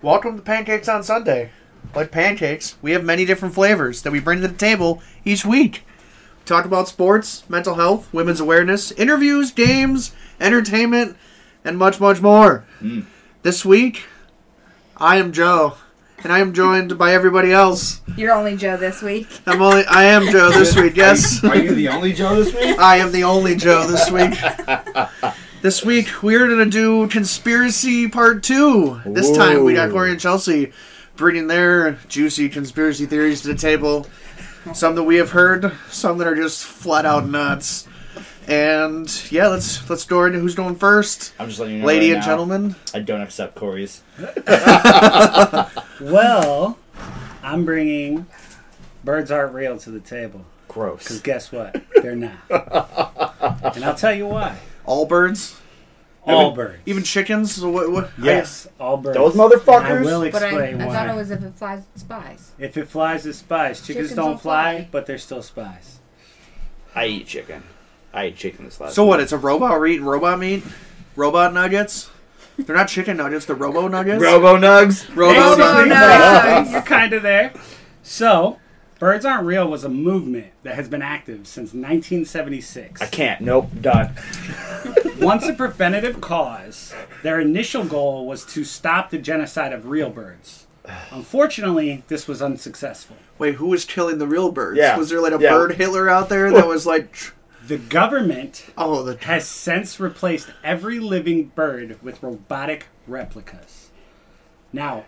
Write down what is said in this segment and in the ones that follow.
Welcome to Pancakes on Sunday. Like pancakes, we have many different flavors that we bring to the table each week. Talk about sports, mental health, women's awareness, interviews, games, entertainment, and much, much more. Hmm. This week, I am Joe, and I am joined by everybody else. You're only Joe this week. I'm only I am Joe this week. Yes, Are you the only Joe this week? I am the only Joe this week. This week we're gonna do conspiracy part two. This time we got Corey and Chelsea bringing their juicy conspiracy theories to the table. Some that we have heard, some that are just flat out nuts. And yeah, let's let's go into who's going first. I'm just letting you know. Lady right and now, gentlemen, I don't accept Corey's. Well, I'm bringing birds aren't real to the table. Gross. Because Gross. guess what? They're not. and I'll tell you why. All birds, All birds. even chickens. What, what, yes, all birds. Those And I motherfuckers. will But I, explain I why. thought it was if it flies, it spies. If it flies, it's spies. Chickens, Chickens don't don't fly, fly. but they're still spies. I eat chicken. I ate chicken this last. So what? It's a robot. We're eating robot meat. Robot nuggets. They're not chicken nuggets. They're robo nuggets. Robo Nugs. Robo Robo nuggets. nuggets. You're kind of there. So, Birds Aren't Real was a movement that has been active since 1976. I can't. Nope. Done. Once a preventative cause, their initial goal was to stop the genocide of real birds. Unfortunately, this was unsuccessful. Wait, who was killing the real birds? Yeah. Was there like a Yeah. bird Hitler out there that was like, tr- The government oh, the has since replaced every living bird with robotic replicas. Now,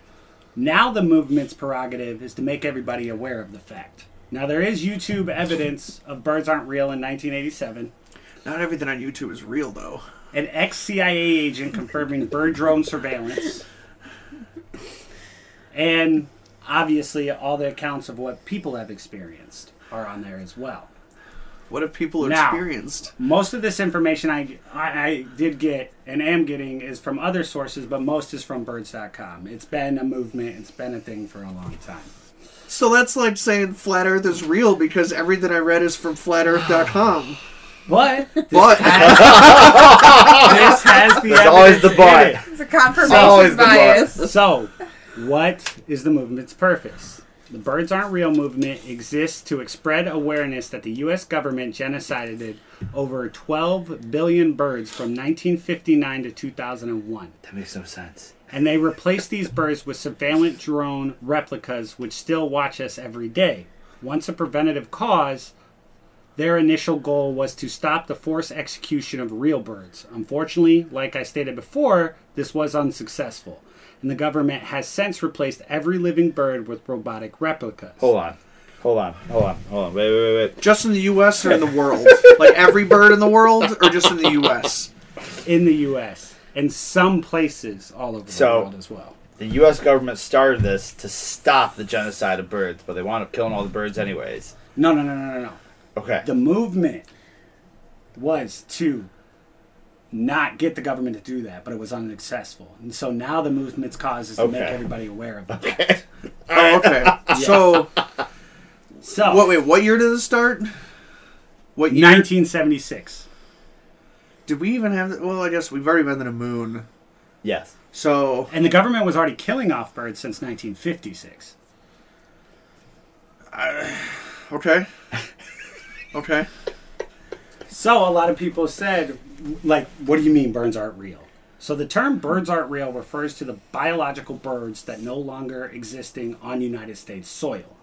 now the movement's prerogative is to make everybody aware of the fact. Now there is YouTube evidence of birds aren't real in 1987. not everything on YouTube is real though. An ex-CIA agent confirming bird drone surveillance. And obviously all the accounts of what people have experienced are on there as well. What have people Now. experienced? most of this information I, I, I did get and am getting is from other sources, but most is from birds.com. It's been a movement, it's been a thing for a long time. So that's like saying flat Earth is real because everything I read is from FlatEarth.com. But this But has the There's always the evidence but. it. It's a confirmation always the bias. So, what is the movement's purpose? The Birds Aren't Real movement exists to spread awareness that the U.S. government genocided over 12 billion birds from 1959 to 2001. That makes no sense. and they replace these birds with surveillance drone replicas which still watch us every day. Once a preventative cause, their initial goal was to stop the forced execution of real birds. Unfortunately, like I stated before, this was unsuccessful, and the government has since replaced every living bird with robotic replicas. Hold on. Hold on. Hold on. Hold on. Wait. Wait. Wait. just in the U.S. or in the world? like every bird in the world, or just in the U.S.? In the U.S. and some places all over the So- world as well. The U.S. government started this to stop the genocide of birds, but they wound up killing all the birds anyways. No, no, no, no, no, no. Okay. the movement was to not get the government to do that, but it was unsuccessful. And so now the movement's cause is to make everybody aware of that. Okay. Oh, okay. So, So, what? Wait, what year did it start? What year 1976. did we even have? Well, I guess we've already been to the moon. Yes. So, And the government was already killing off birds since 1956. okay, okay. So a lot of people said, like, what do you mean birds aren't real? So the term birds aren't real refers to the biological birds that no longer existing on United States soil.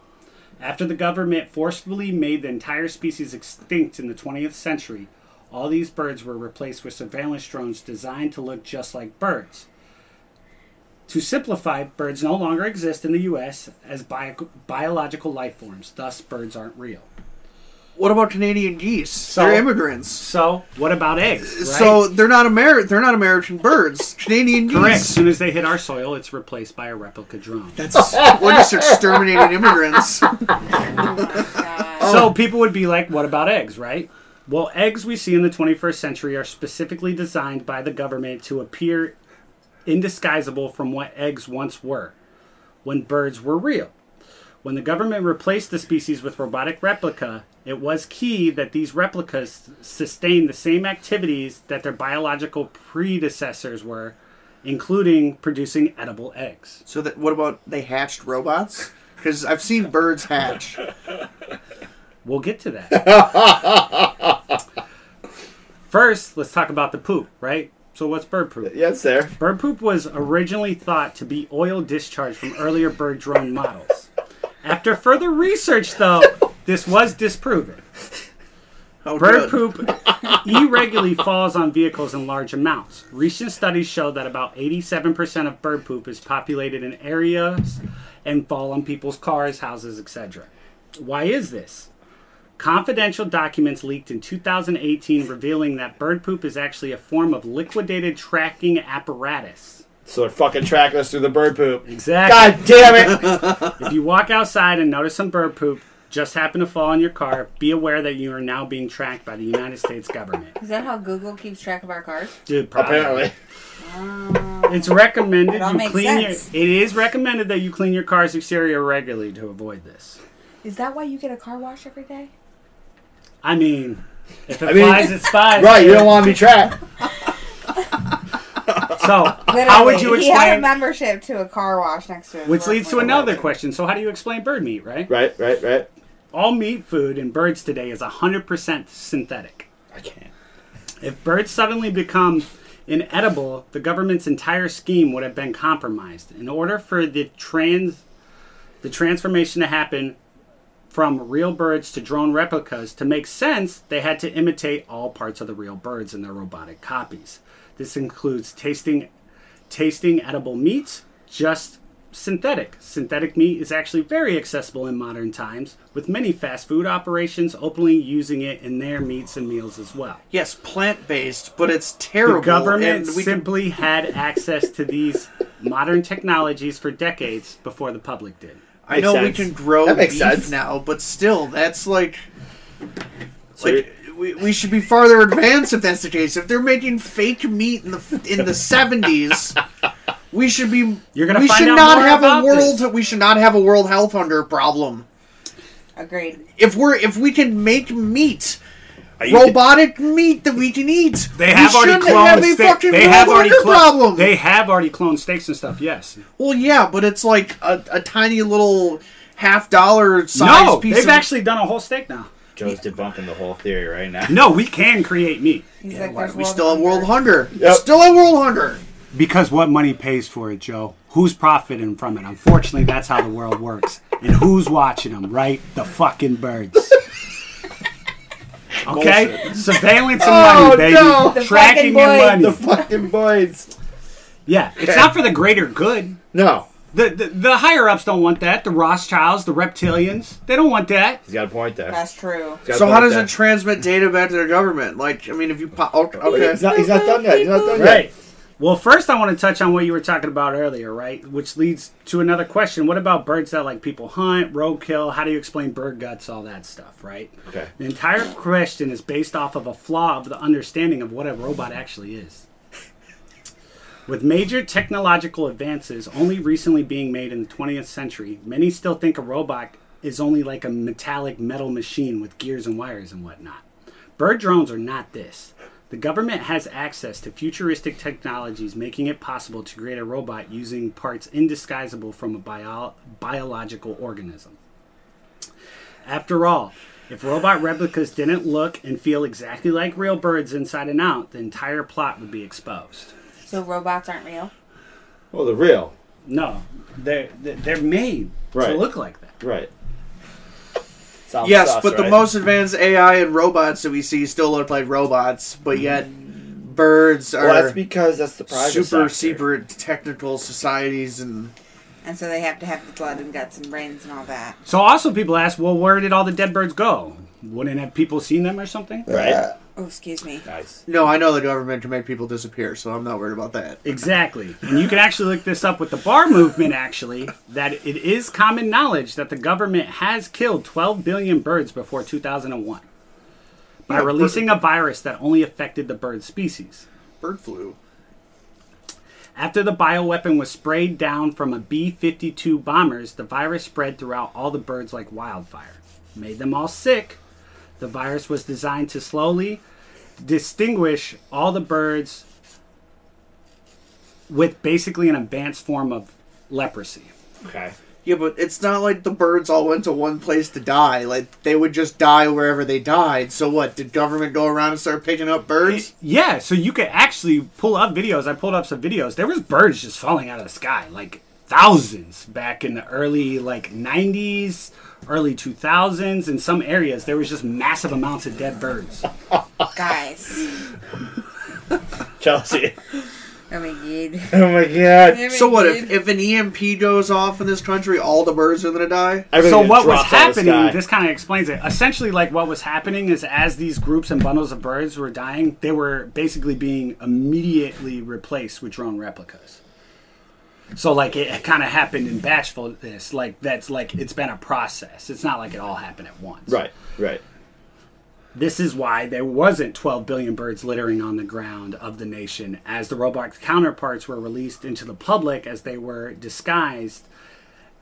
After the government forcefully made the entire species extinct in the 20th century, all these birds were replaced with surveillance drones designed to look just like birds. To simplify, birds no longer exist in the U.S. as bio- biological life forms, thus, birds aren't real. What about Canadian geese? So- they're immigrants. So, what about eggs? Uh, right? So they're not Ameri- They're not American birds. Canadian geese. Correct. As soon as they hit our soil, it's replaced by a replica drone. That's we're just exterminating immigrants. Oh oh God. So people would be like, what about eggs, right? Well, eggs we see in the 21st century are specifically designed by the government to appear indisguisable from what eggs once were when birds were real. When the government replaced the species with robotic replica, it was key that these replicas sustain the same activities that their biological predecessors were including producing edible eggs. So that what about they hatched robots? Because I've seen birds hatch. We'll get to that. First, let's talk about the poop, right? So, what's bird poop? Yeah, it's there. Bird poop was originally thought to be oil discharge from earlier bird drone models. After further research, though, this was disproven. Oh, Bird good. poop irregularly falls on vehicles in large amounts. Recent studies show that about 87% of bird poop is populated in areas and fall on people's cars, houses, etc. Why is this? Confidential documents leaked in 2018 revealing that bird poop is actually a form of liquidated tracking apparatus. So they're fucking tracking us through the bird poop. Exactly. God damn it! If you walk outside and notice some bird poop just happen to fall on your car, be aware that you are now being tracked by the United States government. Is that how Google keeps track of our cars? Dude, probably. Apparently. Oh. It's recommended It you clean sense. your. It is recommended that you clean your car's exterior regularly to avoid this. Is that why you get a car wash every day? I mean, if it I mean- flies, it spies. Right, you don't want to be tracked. So, Literally, how would you He had a explain? membership to a car wash next to his Which leads to window. another question. So, how do you explain bird meat, right? Right, right, right. All meat food and birds today is 100% synthetic. I can't. If birds suddenly become inedible, the government's entire scheme would have been compromised. In order for the trans the transformation to happen from real birds to drone replicas to make sense, they had to imitate all parts of the real birds in their robotic copies. This includes tasting tasting edible meats, just synthetic. Synthetic meat is actually very accessible in modern times, with many fast food operations openly using it in their meats and meals as well. Yes, plant based, but it's terrible. The government and we can- simply had access to these modern technologies for decades before the public did. I Makes know we can grow That makes beef sense. now, but still, that's like, So like we, we should be farther advanced if that's the case. If they're making fake meat in the in the seventies, we should be. You're gonna we find should out not more have a world. this. We should not have a world health hunger problem. Agreed. If we're if we can make meat. Uh, you- Robotic meat that we can eat. They we have already cloned have a sta- fucking They world have already hunger cloned. problem. They have already cloned steaks and stuff. Yes. Well, yeah, but it's like a, a tiny little half dollar size No, piece they've of actually done a whole steak now. Joe's debunking the whole theory right now. No, we can create meat He's Yeah, like, why- we still have world hunger. Yep. Still have world hunger. because what money pays for it, Joe. Who's profiting from it? Unfortunately, that's how the world works. And who's watching them? Right, the fucking birds. Okay, surveillance and Oh, money, baby. no. The Tracking fucking and money. The fucking boys. Yeah, it's not for the greater good. No. The, the the higher ups don't want that. The Rothschilds, the reptilians, they don't want that. He's got a point there. That's true. He's got a So point how does there. it transmit data back to the government? Like, I mean, if you pop, okay, okay. He's not, he's not done yet. He's not done Right. yet. Well, first I want to touch on what you were talking about earlier, right? Which leads to another question. What about birds that like people hunt, roadkill? How do you explain bird guts, all that stuff, right? Okay. The entire question is based off of a flaw of the understanding of what a robot actually is. With major technological advances only recently being made in the 20th century, many still think a robot is only like a metallic metal machine with gears and wires and whatnot. Bird drones are not this. The government has access to futuristic technologies, making it possible to create a robot using parts indisguisable from a bio- biological organism. After all, if robot replicas didn't look and feel exactly like real birds inside and out, the entire plot would be exposed. So robots aren't real. Well, the real. No, they're they're they're made Right. to look like that. Right. Sounds Yes, sus, but the right? most advanced AI and robots that we see still look like robots, but mm. yet birds are Well, that's because that's the private super sector. secret technical societies and And so they have to have the blood and guts and brains and all that. So also people ask, well, where did all the dead birds go? Wouldn't have people seen them or something? Right. Oh, excuse me. Nice. no, I know the government can make people disappear, so I'm not worried about that. Exactly. And you can actually look this up with the bar movement, actually, that it is common knowledge that the government has killed 12 billion birds before 2001 by Yeah, releasing a virus that only affected the bird species. Bird flu. After the bioweapon was sprayed down from a B 52 bombers, the virus spread throughout all the birds like wildfire. Made them all sick. The virus was designed to slowly distinguish all the birds with basically an advanced form of leprosy. Okay. Yeah, but it's not like the birds all went to one place to die. Like they would just die wherever they died. So what? Did government go around and start picking up birds? Yeah, so you could actually pull up videos. I pulled up some videos. There was birds just falling out of the sky, like thousands back in the early like 90s, early 2000s. In some areas, there was just massive amounts of dead birds. Guys. Chelsea. Oh my god. Oh my god. Oh my So what if, if an EMP goes off in this country, all the birds are gonna die? Everything so what was drops out of the happening sky. this kind of explains it essentially like what was happening is as these groups and bundles of birds were dying they were basically being immediately replaced with drone replicas so like it kind of happened in batchfulness like that's like it's been a process it's not like it all happened at once Right, right. this is why there wasn't 12 billion birds littering on the ground of the nation as the robot counterparts were released into the public as they were disguised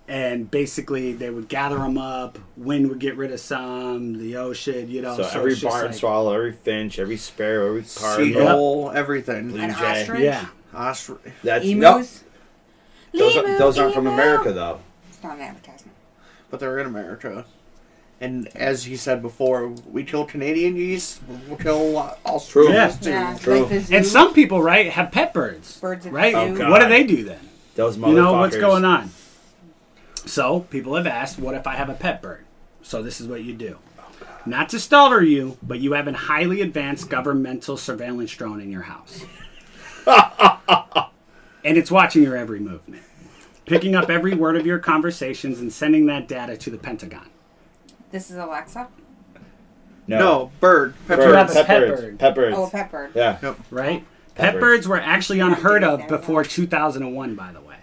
and basically they would gather them up wind would get rid of some the ocean you know So, so every barn like- swallow, every finch, every sparrow, every cardinal. Seagull, everything. Blue An jay. ostrich? yeah Ostr- That's Emus? no. Those, Lemu, are, those aren't from emu. America though. It's not an advertisement. but they're in America. And as he said before, we kill Canadian geese, we'll kill uh, Australians too. Yeah, True. like the zoo. and some people right have pet birds Birds at the right zoo. Oh, God. what do they do then Those motherfuckers. you know what's going on so people have asked what if i have a pet bird so this is what you do not to startle you but you have a highly advanced governmental surveillance drone in your house and it's watching your every movement picking up every word of your conversations and sending that data to the pentagon This is Alexa. No. No, bird. Pet Birds, have birds. a pet, pet birds. bird. Pet birds. Oh, a pet bird. Yeah. right? Pet Pet birds. birds were actually unheard of before 2001, by the way.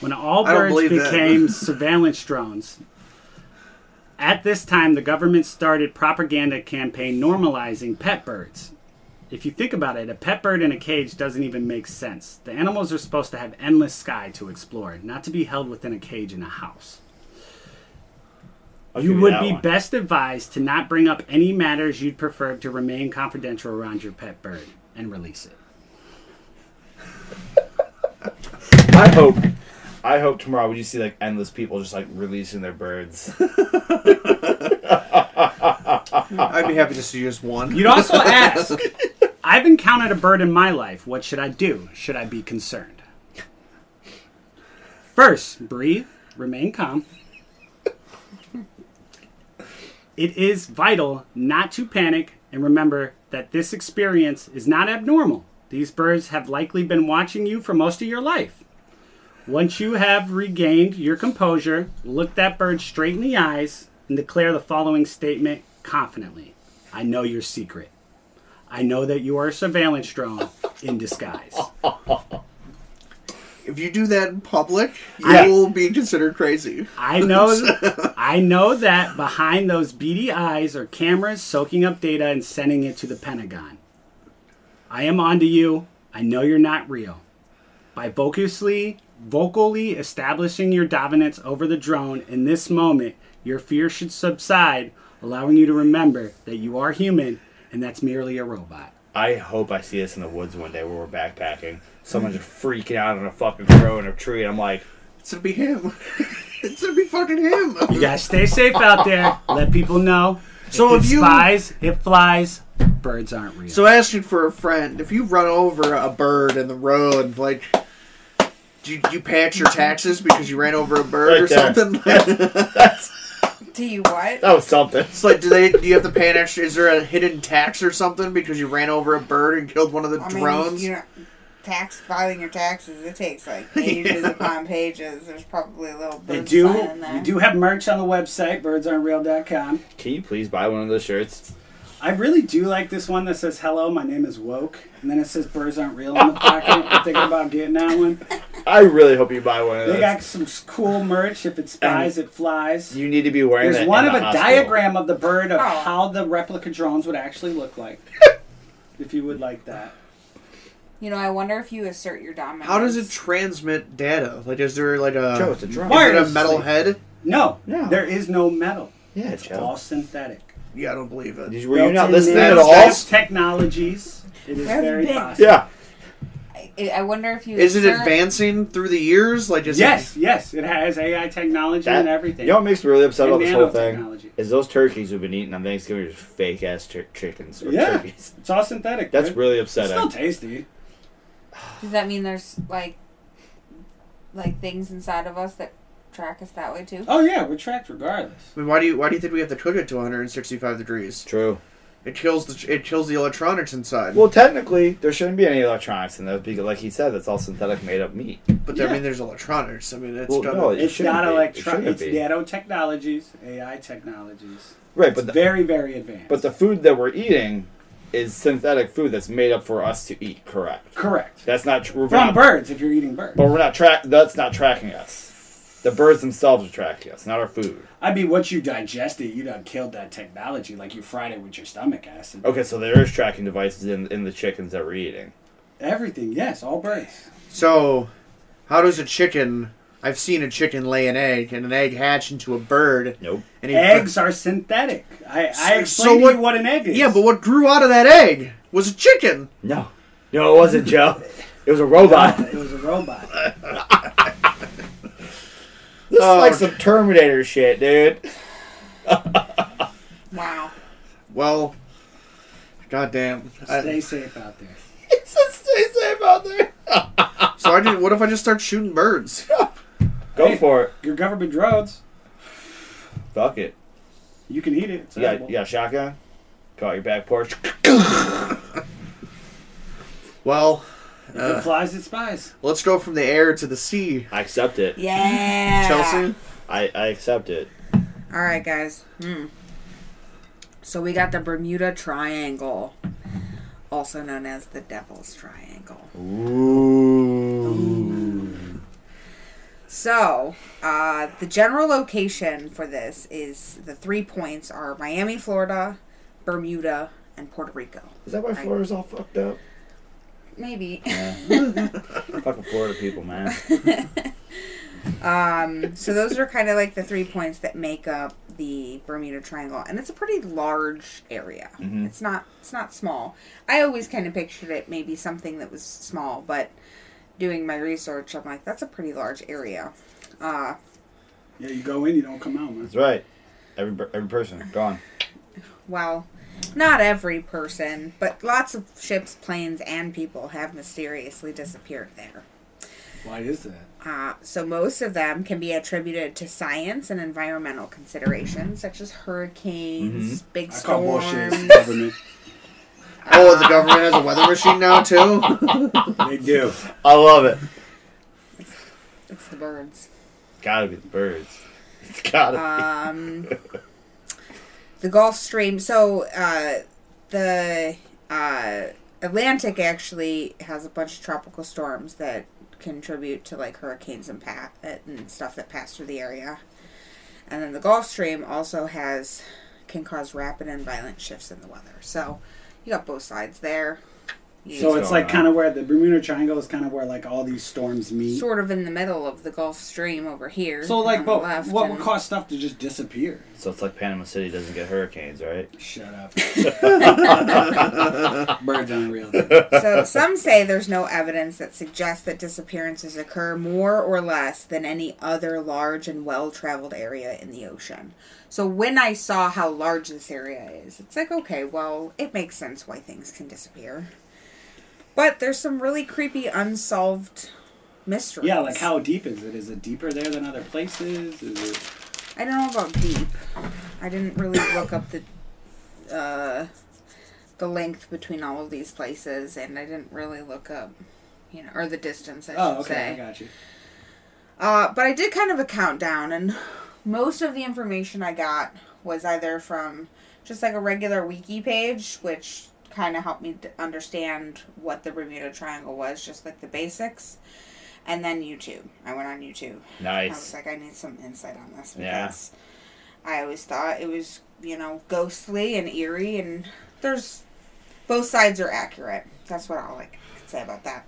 When all birds believe that. became surveillance drones. At this time, the government started propaganda campaign normalizing pet birds. If you think about it, a pet bird in a cage doesn't even make sense. The animals are supposed to have endless sky to explore, not to be held within a cage in a house. I'll you would be one. best advised to not bring up any matters you'd prefer to remain confidential around your pet bird and release it. I hope. I hope tomorrow when you see like endless people just like releasing their birds. I'd be happy to see just one. You'd also ask, I've encountered a bird in my life. What should I do? Should I be concerned? First, breathe, remain calm. It is vital not to panic and remember that this experience is not abnormal. These birds have likely been watching you for most of your life. Once you have regained your composure, look that bird straight in the eyes and declare the following statement confidently I know your secret. I know that you are a surveillance drone in disguise. If you do that in public, you will be considered crazy. I know I know that behind those beady eyes are cameras soaking up data and sending it to the Pentagon. I am onto you. I know you're not real. By vocally vocally establishing your dominance over the drone in this moment, your fear should subside, allowing you to remember that you are human and that's merely a robot. I hope I see us in the woods one day where we're backpacking. Someone's just freaking out on a fucking crow in a tree, and I'm like, It's gonna be him. it's gonna be fucking him. You gotta stay safe out there. Let people know. So if if you- spies, it flies. Birds aren't real. So asking for a friend, if you run over a bird in the road, like, do you, do you pay out your taxes because you ran over a bird Right or there. something? that's Do you what? that was something. it's like, do they? Do you have to pay an extra? Is there a hidden tax or something because you ran over a bird and killed one of the I mean, drones? you know, tax filing your taxes. It takes like pages upon pages. There's probably a little they do. sign in there. You do have merch on the website, birdsaren'treal.com. Can you please buy one of those shirts? I really do like this one that says "Hello, my name is Woke," and then it says "Birds aren't real" in the pocket. I'm thinking about getting that one. I really hope you buy one of those. They got some cool merch. If it spies, it flies. you need to be wearing it. There's that one in of the a hospital. diagram of the bird of Oh. how the replica drones would actually look like. if you would like that. You know, I wonder if you assert your dominance. How does it transmit data? Like, is there like a Joe, it's a drone. is it a metal head? No, No. there is no metal. Yeah, It's Joe. all synthetic. Yeah, I don't believe it. Were you not listening at all? technologies. It is That's very big. possible. Yeah. I I wonder if you Is it insert- advancing through the years? Like, is yes, yes, it has AI technology That- and everything. You know what makes me really upset And about this whole thing? nanotechnology. Is those turkeys we've been eating on Thanksgiving are just fake ass tur- chickens or Yeah. turkeys. It's all synthetic. That's dude. really It's still tasty. Does that mean there's like like things inside of us that track us that way too? Oh yeah, we're tracked regardless. I mean, why do you why do you think we have to cook it to 165 degrees? True. It kills the it kills the electronics inside. Well, technically, there shouldn't be any electronics in that because, like he said, that's all synthetic made up meat. but I yeah. mean, there's electronics. I mean, it's Well, done. no, it It's shouldn't not be. It electronic. shouldn't It's be. nanotechnologies, AI technologies. Right, It's but the, very, very advanced. but the food that we're eating is synthetic food that's made up for us to eat. Correct. correct That's not true. from birds if you're eating birds. But we're not track. That's not tracking us. The birds themselves are tracking us, not our food. I mean, once you digest it, you done killed that technology. Like you fried it with your stomach acid. Okay, so there is tracking devices in in the chickens that we're eating. Everything, yes, all birds. So, how does a chicken? I've seen a chicken lay an egg, and an egg hatch into a bird. Nope. And he Eggs are synthetic. I, I So- explained so to what- you what an egg is. Yeah, but what grew out of that egg was a chicken. No. No, it wasn't Joe. It was a robot. it was a robot. This is Oh. like some Terminator shit, dude. Wow. Well, goddamn. I- Stay safe out there. He said stay safe out there. so I did. What if I just start shooting birds? Go Hey. for it. Your government drones, Fuck it. you can eat it. It's You got, edible. you got a shotgun? Go out your back porch. Well, If uh, it flies, it spies. let's go from the air to the sea. I accept it. Yeah. Chelsea. I, I accept it. All right, guys. Hmm. So we got the Bermuda Triangle, also known as the Devil's Triangle. Ooh. So, uh, the general location for this is the three points are Miami, Florida, Bermuda, and Puerto Rico. Is that why I- Florida's all fucked up? Maybe. Fucking Florida people, man. Um, so those are kind of like the three points that make up the Bermuda Triangle, and it's a pretty large area. Mhm. It's not it's not small. I always kind of pictured it maybe something that was small, but doing my research, I'm like, that's a pretty large area. Uh, Yeah, you go in, you don't come out, man. That's right. Every every person gone. well, not every person, but lots of ships, planes, and people have mysteriously disappeared there. Why is that? Uh, so most of them can be attributed to science and environmental considerations, such as hurricanes, big I call bullshit. storms. Government. Oh, the government has a weather machine now too. They do. I love it. It's the birds. Gotta be the birds. It's gotta be Um, the Gulf Stream. So uh, the uh, Atlantic actually has a bunch of tropical storms that contribute to like hurricanes and pa- and stuff that pass through the area. And then the Gulf Stream also has can cause rapid and violent shifts in the weather. So you got both sides there. You So it's like kind of where the Bermuda Triangle is kind of where like all these storms meet. sort of in the middle of the Gulf Stream over here. So like, but left what and- would cause stuff to just disappear? So it's like Panama City doesn't get hurricanes, right? Shut up. Birds unreal. So some say there's no evidence that suggests that disappearances occur more or less than any other large and well-traveled area in the ocean. So when I saw how large this area is, it's like okay, well, it makes sense why things can disappear. But there's some really creepy unsolved mysteries. Yeah, like how deep is it? Is it deeper there than other places? Is it? I don't know about deep. I didn't really look up the uh, the length between all of these places, and I didn't really look up, you know, or the distance. I should Oh, okay, say. I got you. Uh, but I did kind of a countdown, and most of the information I got was either from just like a regular wiki page, which kind of helped me to understand what the Bermuda Triangle was, just like the basics, and then YouTube. I went on YouTube. Nice. I was like, I need some insight on this Yeah. because I always thought it was, you know, ghostly and eerie, and there's both sides are accurate. That's what I'll like say about that.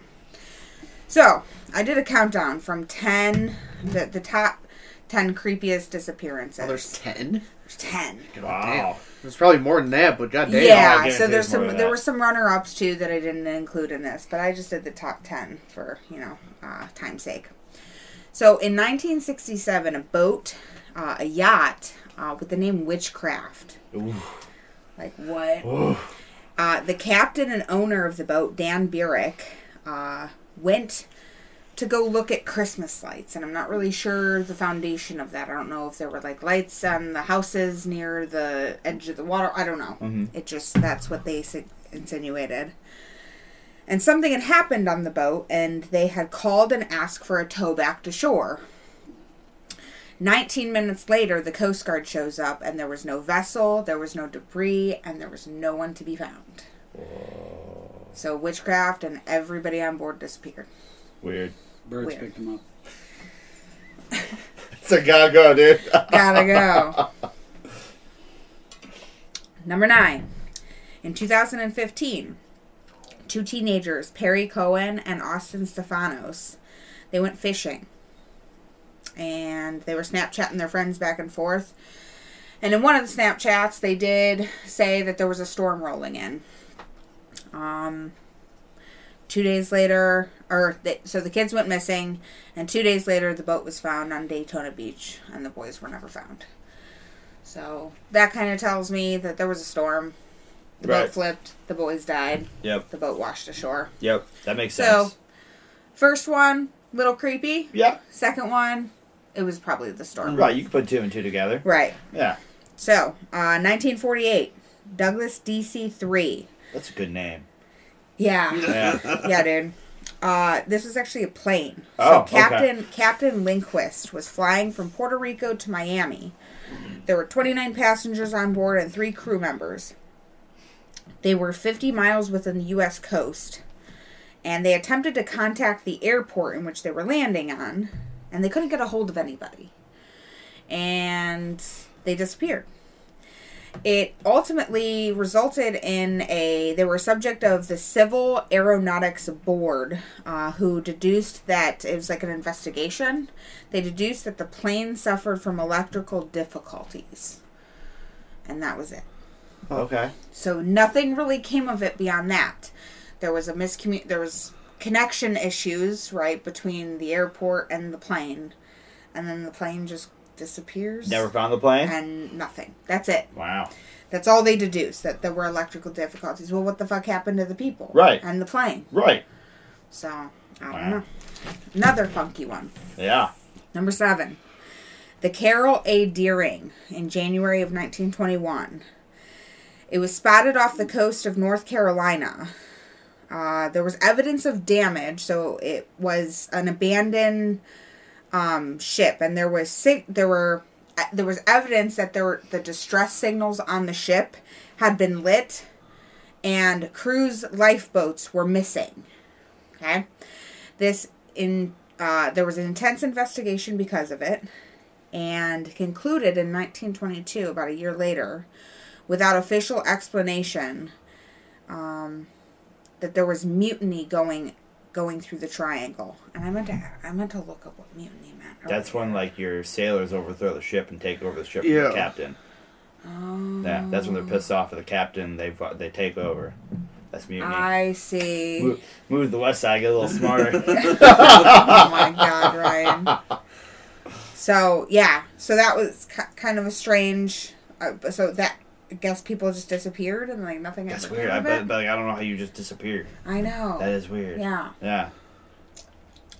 So I did a countdown from ten. The the top 10 creepiest disappearances. Oh, there's ten. There's 10. Wow. There's probably more than that, but goddamn. I Yeah, so there's there's some there were some runner ups too that I didn't include in this, but I just did the top 10 for, you know, uh, time's sake. So in 1967, a boat, uh, a yacht uh, with the name Witchcraft. Like what? Uh, the captain and owner of the boat, Dan Burack, uh, went to go look at Christmas lights, and I'm not really sure the foundation of that. I don't know if there were like lights on the houses near the edge of the water. I don't know. Mm-hmm. It just that's what they insinuated. And something had happened on the boat, and they had called and asked for a tow back to shore. 19 minutes later, the Coast Guard shows up, and there was no vessel, there was no debris, and there was no one to be found. So, witchcraft and everybody on board disappeared. Weird. Birds Weird. picked them up. It's a gotta go, dude. Gotta go. Number nine. In 2015, two teenagers, Perry Cohen and Austin Stefanos, they went fishing. And they were Snapchatting their friends back and forth. And in one of the Snapchats, they did say that there was a storm rolling in. Um, two days later, or they, so the kids went missing, and two days later, the boat was found on Daytona Beach, and the boys were never found. So that kind of tells me that there was a storm. The Right. boat flipped. The boys died. Yep. The boat washed ashore. Yep. That makes sense. So- First one, little creepy. yeah. Second one, it was probably the storm. Right. You can put two and two together. Right. Yeah. So, uh, 1948, Douglas DC 3. That's a good name. Yeah. Yeah. yeah, dude. Uh, this was actually a plane. Oh, so okay. Captain Captain Linquist was flying from Puerto Rico to Miami. There were 29 passengers on board and three crew members. They were 50 miles within the U.S. coast, and they attempted to contact the airport in which they were landing on, and they couldn't get a hold of anybody. And they disappeared. It ultimately resulted in a. They were subject of the Civil Aeronautics Board, uh, who deduced that it was like an investigation. They deduced that the plane suffered from electrical difficulties. And that was it. Okay. So nothing really came of it beyond that. There was a miscommun. There was connection issues right between the airport and the plane, and then the plane just disappears. Never found the plane. And nothing. That's it. Wow. That's all they deduced that there were electrical difficulties. Well, what the fuck happened to the people? Right. And the plane. Right. So I don't Wow. know. Another funky one. Yeah. Number seven. The Carroll A. Deering in January of 1921. It was spotted off the coast of North Carolina. Uh, there was evidence of damage, so it was an abandoned um, ship, and there was sig- there were uh, there was evidence that there were the distress signals on the ship had been lit, and crews' lifeboats were missing. Okay, this in uh, there was an intense investigation because of it, and concluded in 1922, about a year later, without official explanation, um, that there was mutiny going going through the triangle. And I meant to I meant to look up what mutiny meant. That's when like your sailors overthrow the ship and take over the ship from the captain. Yeah. That's when they're pissed off at the captain. They they take over. That's mutiny. I see. Move, move to the west side. Get a little smarter. oh my god, Ryan. So yeah, so that was kind of a strange. Uh, so that I guess people just disappeared and like nothing. That's weird. I bet, but like, I don't know how you just disappeared. I know. That is weird. Yeah, Yeah.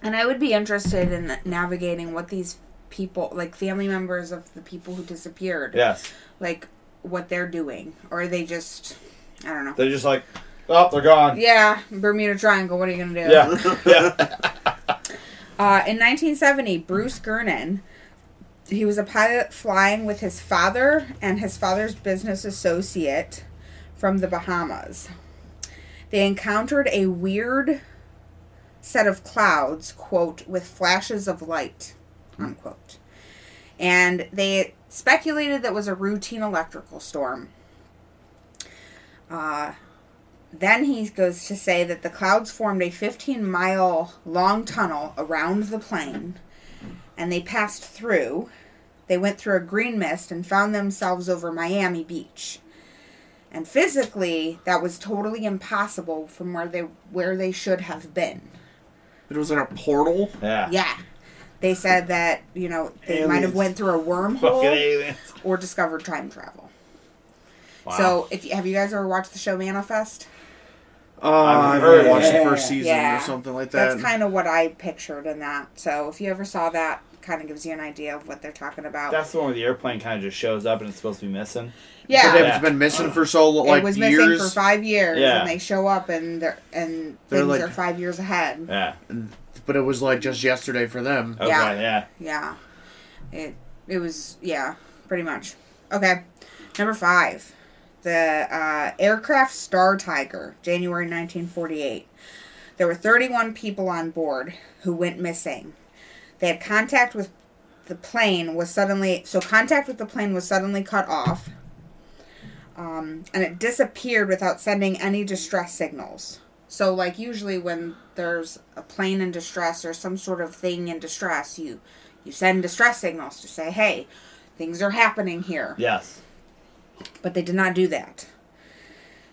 and I would be interested in navigating what these people, like family members of the people who disappeared, Yes. like what they're doing, or are they just, I don't know. They're just like, oh, they're gone. Yeah, Bermuda Triangle. What are you gonna do? Yeah. yeah. Uh, in 1970, Bruce Gernon, he was a pilot flying with his father and his father's business associate from the Bahamas. They encountered a weird set of clouds, quote, with flashes of light, unquote. And they speculated that was a routine electrical storm. Uh, then he goes to say that the clouds formed a 15 mile long tunnel around the plane, and and they passed through. They went through a green mist and found themselves over Miami Beach. And physically, that was totally impossible from where they where they should have been. It was in a portal. Yeah. Yeah. They said that, you know, they might have went through a wormhole or discovered time travel. Wow. So, if you, have you guys ever watched the show Manifest? Uh, I've I've heard only watched it. the first season Yeah. or something like that. That's kind of what I pictured in that. So, if you ever saw that, kind of gives you an idea of what they're talking about. That's the one where the airplane kind of just shows up and it's supposed to be missing. yeah. But Yeah. it's been missing for so lo- like it was missing for five years, Yeah. and they show up and they're and They're things like- are five years ahead. Yeah. but it was like just yesterday for them. Okay. Yeah. Yeah. Yeah, it it was yeah, pretty much. Okay, number five, the uh, aircraft Star Tiger, January nineteen forty eight. There were thirty one people on board who went missing. They had contact with the plane was suddenly so contact with the plane was suddenly cut off. Um, and it disappeared without sending any distress signals. So, like usually when there's a plane in distress or some sort of thing in distress, you you send distress signals to say, "Hey, things are happening here." Yes. But they did not do that.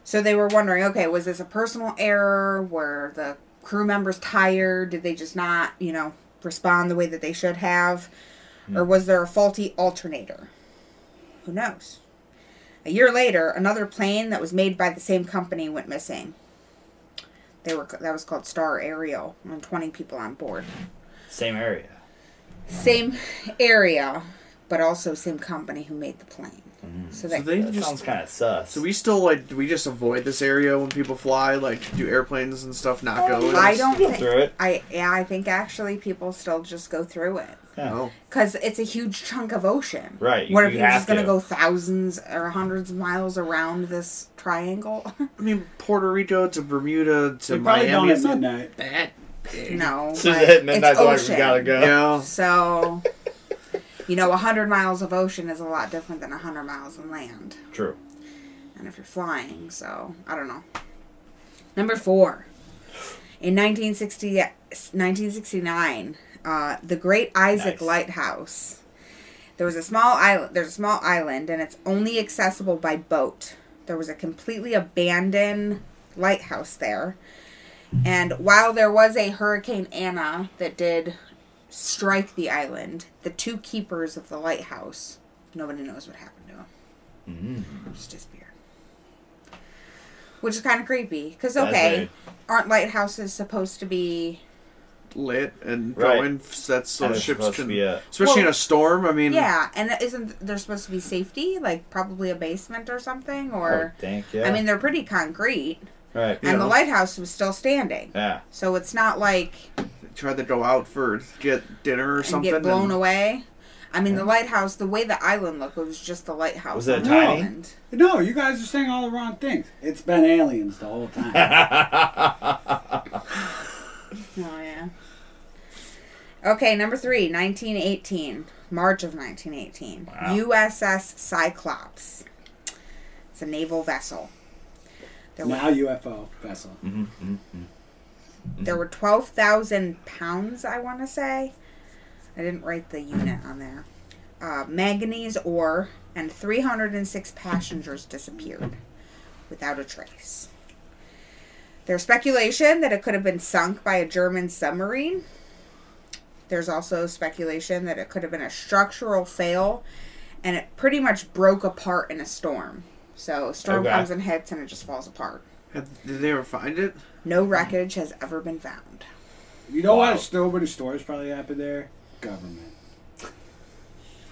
So they were wondering, okay, was this a personal error? Were the crew members tired? Did they just not, you know, respond the way that they should have? Hmm. Or was there a faulty alternator? Who knows? A year later, another plane that was made by the same company went missing. They were that was called Star Ariel, and 20 people on board. Same area. Same area, but also same company who made the plane. Mm-hmm. So So that they That just sounds kind of sus. So we still like do we just avoid this area when people fly? Like do airplanes and stuff not go? Um, I don't think through it. I yeah, I think actually people still just go through it Yeah. Oh, because it's a huge chunk of ocean. Right, you- What if you you're have just gonna go thousands or hundreds of miles around this triangle? I mean Puerto Rico to Bermuda to They probably Miami. don't at midnight. that big. no, As soon as but it hit midnight, it's they're like, ocean. we gotta go. Yeah. So, you know, hundred miles of ocean is a lot different than hundred miles of land. True. and if you're flying, so I don't know. Number four. In 1960, 1969, uh, the Great Isaac Nice. Lighthouse. There was a small island. There's a small island, and it's only accessible by boat. There was a completely abandoned lighthouse there, and while there was a Hurricane Anna that did strike the island, the two keepers of the lighthouse, nobody knows what happened to them Mm. just disappeared. Which is kind of creepy. Because, okay, very- aren't lighthouses supposed to be. Lit and Right. going. That's so And ships can, be a- especially in a storm. I mean, Yeah, and isn't there supposed to be safety? Like, probably a basement or something? Or. thank yeah. I mean, they're pretty concrete. right. Yeah. And the lighthouse was still standing. Yeah. So it's not like. Tried to go out for get dinner or And something. get blown and- away. I mean, the lighthouse, the way the island looked, it was just the lighthouse. Was it tiny? island. No, you guys are saying all the wrong things. It's been aliens the whole time. Oh, yeah. Okay, number three, 1918. March of 1918. Wow. USS Cyclops. It's a naval vessel. There were, now UFO vessel. Mhm, mhm, mhm. there were 12,000 pounds, I want to say. I didn't write the unit on there. Uh, manganese ore and 306 passengers disappeared without a trace. There's speculation that it could have been sunk by a German submarine. There's also speculation that it could have been a structural fail and it pretty much broke apart in a storm. So, a storm Okay. comes and hits and it just falls apart. Have- Did they ever find it? No wreckage has ever been found. You know Wow. what? Still, many stories probably happened there. Government.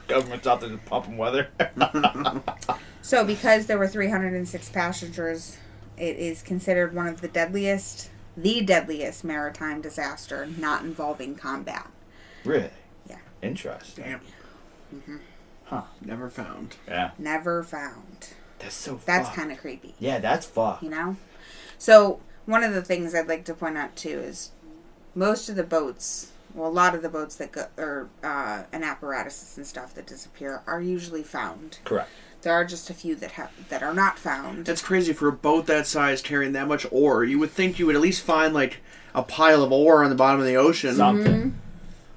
Government's out there pumping weather. So, because there were 306 passengers, it is considered one of the deadliest, the deadliest maritime disaster not involving combat. really? Yeah. Interesting. Damn. Mm-hmm. Huh. Never found. Yeah. Never found. That's so. That's kind of creepy, Yeah, that's fucked. you know? So, one of the things I'd like to point out too is most of the boats, well, a lot of the boats that go, or, uh, and apparatuses and stuff that disappear are usually found. Correct. There are just a few that have that are not found. That's crazy for a boat that size carrying that much ore. You would think you would at least find like a pile of ore on the bottom of the ocean. Something.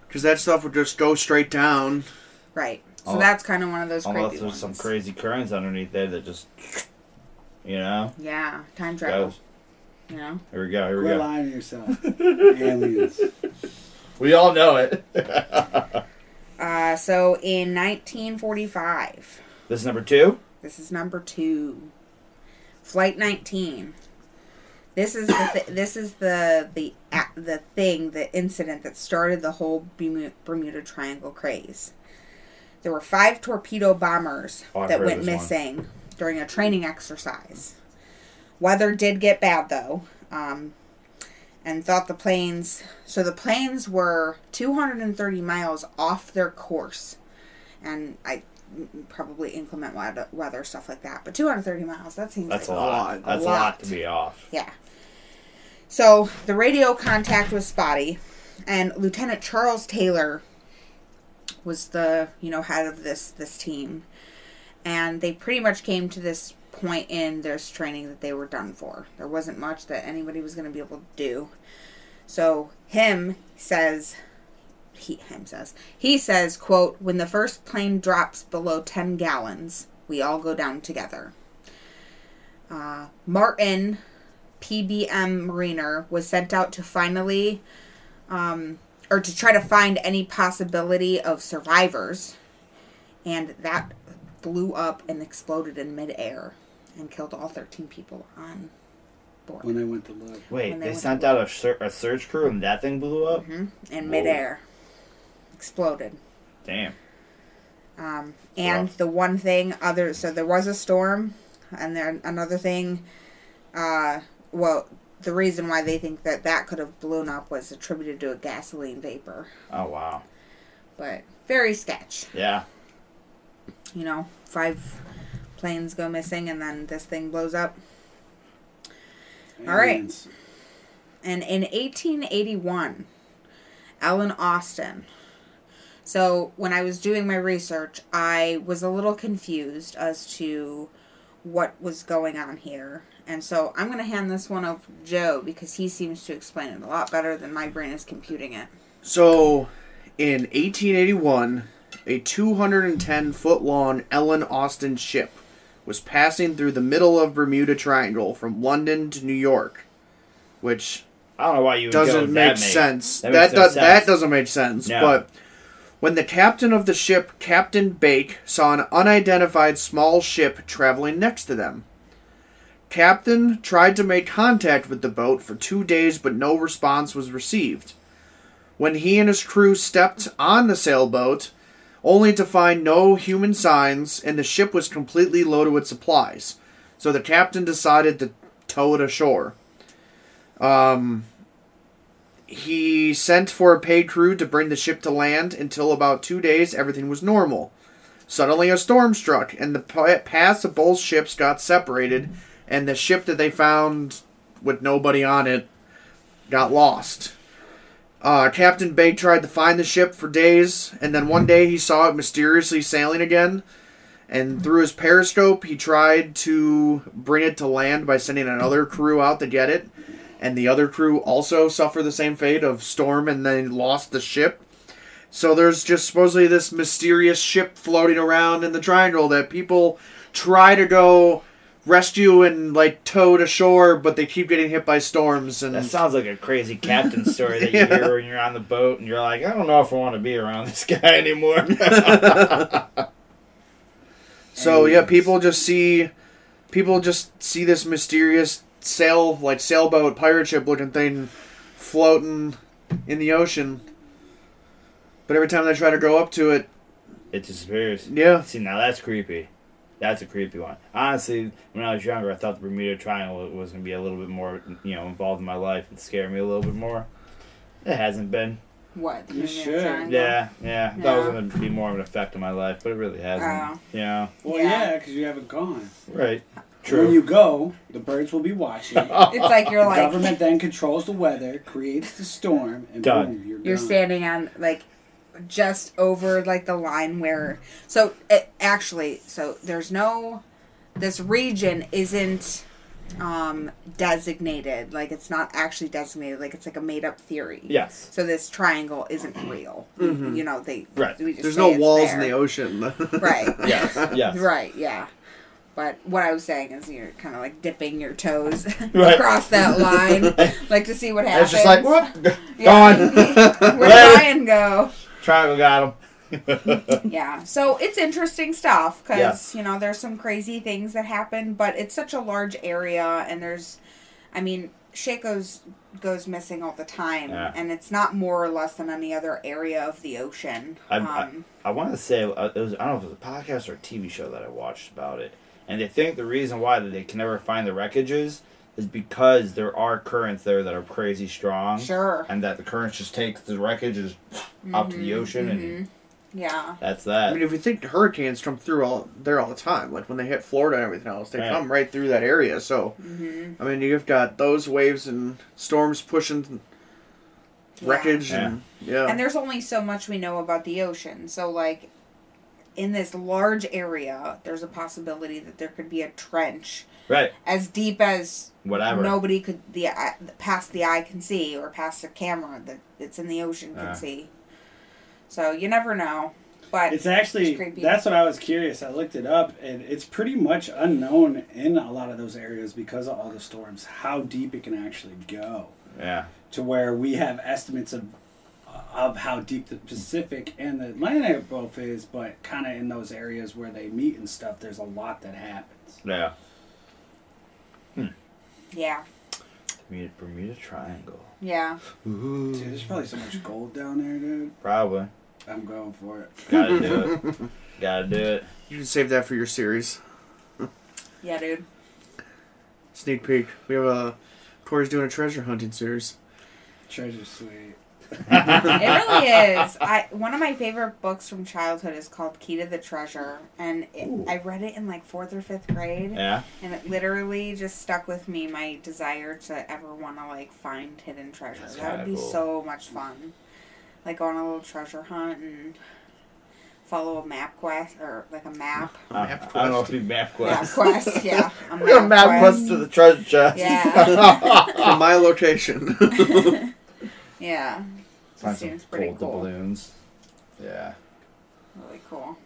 Because that stuff would just go straight down. Right. So Oh. that's kind of one of those Unless creepy there's ones. some crazy currents underneath there that just, you know, Yeah, time travel. goes. You know. Here we go. Here we Quit go. lying to yourself. Aliens. We all know it. Uh, so in 1945, this is number two. this is number two, Flight 19. This is the th- this is the the a- the thing the incident that started the whole Bermu- Bermuda Triangle craze. There were five torpedo bombers Oh, I've that heard went this one. missing during a training exercise. Weather did get bad though, um, and thought the planes. So the planes were 230 miles off their course, and I probably inclement weather, weather stuff like that. But 230 miles that seems That's a lot. lot. That's A a lot. lot. to be off. yeah. So the radio contact was spotty, and Lieutenant Charles Taylor was the you know head of this this team, and they pretty much came to this point in their training that they were done for. There wasn't much that anybody was going to be able to do. So him says. He him says he says quote when the first plane drops below 10 gallons we all go down together uh, martin PBM Mariner was sent out to finally, um, or to try to find any possibility of survivors, and that blew up and exploded in midair and killed all 13 people on board When they went to look. Wait, When they they, went sent to- out a, ser- a search crew and that thing blew up. hmm in Whoa. midair. Exploded. Damn. Um, and Rough. the one thing other, so there was a storm, and then another thing, uh, well, the reason why they think that that could have blown up was attributed to a gasoline vapor. Oh wow. but very sketch. Yeah. You know, five planes go missing and then this thing blows up. All right. And in 1881, Ellen Austin. So when I was doing my research, I was a little confused as to what was going on here. And so I'm going to hand this one over to Joe because he seems to explain it a lot better than my brain is computing it. So, in 1881, a 210 foot long Ellen Austin ship was passing through the middle of Bermuda Triangle from London to New York, which I don't know why you doesn't make sense. That That makes no does, that doesn't make sense. No. But when the captain of the ship, Captain Bake, saw an unidentified small ship traveling next to them. Captain tried to make contact with the boat for two days, but no response was received. When he and his crew stepped on the sailboat, only to find no human signs, and the ship was completely loaded with supplies. So the captain decided to tow it ashore. Um, he sent for a paid crew to bring the ship to land until about two days everything was normal. Suddenly a storm struck, and the pa- paths of both ships got separated, and the ship that they found with nobody on it got lost. Uh, Captain Bay tried to find the ship for days, and then one day he saw it mysteriously sailing again. And through his periscope, he tried to bring it to land by sending another crew out to get it. And the other crew also suffered the same fate of storm and then lost the ship. So there's just supposedly this mysterious ship floating around in the triangle that people try to go rescue and like towed ashore, but they keep getting hit by storms and That sounds like a crazy captain story that you Yeah. hear when you're on the boat and you're like, I don't know if I want to be around this guy anymore. So yeah, people just see people just see this mysterious sail like sailboat pirate ship looking thing floating in the ocean. But every time they try to go up to it, it disappears. yeah, See, now that's creepy. That's a creepy one. Honestly, when I was younger, I thought the Bermuda Triangle was going to be a little bit more, you know, involved in my life and scare me a little bit more. It hasn't been. What? the You should. Triangle? Yeah, yeah. That was going to be more of an effect on my life, but it really hasn't. Oh. You know? Well, Yeah. yeah, because you haven't gone. Right. True. When you go, the birds will be watching. It's like you're the like government then controls the weather, creates the storm, and Done. boom, you're, you're gone. standing on like just over like the line where so it, actually so there's no this region isn't um, designated. Like it's not actually designated. Like it's like a made up theory. Yes. So this triangle isn't real. You know, they Right. We just There's no walls there. in the ocean. Right. Yes. Yes. Right. Yeah. But what I was saying is you're kind of like dipping your toes Right. across that line, like to see what happens. It's just like whoop, Yeah. gone. Where'd Ryan go? Triangle got him. Yeah, so it's interesting stuff because Yes. you know there's some crazy things that happen, but it's such a large area, and there's, I mean, shit goes missing all the time, Yeah. and it's not more or less than any other area of the ocean. I, um, I, I want to say uh, it was I don't know if it was a podcast or a TV show that I watched about it, and they think the reason why that they can never find the wreckages is because there are currents there that are crazy strong, sure. and that the currents just take the wreckages up to the ocean, and mhm. Yeah. that's that. I mean, if you think hurricanes come through all there all the time, like when they hit Florida and everything else, they Yeah. come right through that area. So, hmm I mean, you've got those waves and storms pushing wreckage Yeah. and yeah. And there's only so much we know about the ocean. So, like, in this large area, there's a possibility that there could be a trench right. as deep as Whatever. nobody could the eye- past the eye can see or past the camera that it's in the ocean can Yeah. see. So you never know, but It's actually It's creepy. that's what I was curious. I looked it up, and it's pretty much unknown in a lot of those areas because of all the storms how deep it can actually go. Yeah. To where we have estimates of of how deep the Pacific and the Atlantic both is, but kind of in those areas where they meet and stuff, there's a lot that happens. Yeah. Yeah, Bermuda, Bermuda Triangle. yeah. Dude, there's probably so much gold down there, dude. Probably. I'm going for it. Gotta do it. Gotta do it. you can save that for your series. Yeah, dude. Sneak peek. We have a Corey's doing a treasure hunting series. Treasure Suite. It really is. I one of my favorite books from childhood is called Key to the Treasure, and it, I read it in like fourth or fifth grade, Yeah. and it literally just stuck with me. My desire to ever want to like find hidden treasure. That's that would be cool. so much fun. Like go on a little treasure hunt and follow a map quest or like a map. I, Map I don't know quest. if you map Map quest. Map quest, yeah. A We got a map quest to the treasure chest. Yeah. From my location. Yeah. Find It some seems pretty gold cool. doubloons. Yeah. Really cool.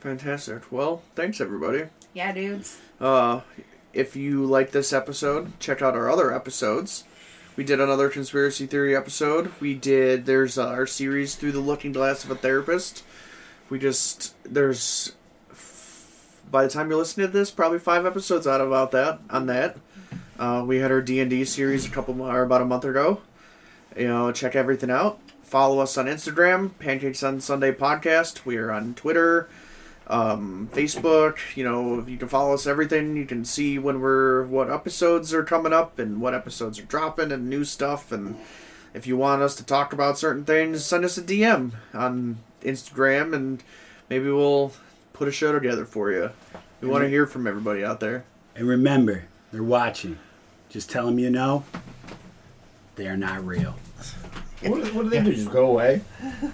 Fantastic. Well, thanks everybody. Yeah, dudes. Uh, if you like this episode, check out our other episodes. We did another conspiracy theory episode. We did there's uh, our series through the looking glass of a therapist. We just there's by the time you're listening to this, probably five episodes out about that on that. Uh, we had our D and D series a couple or about a month ago. You know, check everything out. Follow us on Instagram, Pancakes on Sunday Podcast. We are on Twitter, um, Facebook. You know, you can follow us everything. You can see when we're what episodes are coming up and what episodes are dropping and new stuff. And if you want us to talk about certain things, send us a DM on Instagram, and maybe we'll put a show together for you. We want to hear from everybody out there. And remember, they're watching. Just tell them you know. They are not real. What, do- what do they do? Just go away?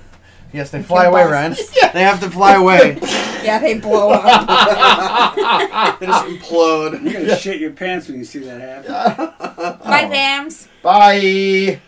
Yes, they fly away, balls. Ryan. They have to fly away. Yeah, they blow up. they just implode. You're gonna shit your pants when you see that happen. Bye, fams. Bye.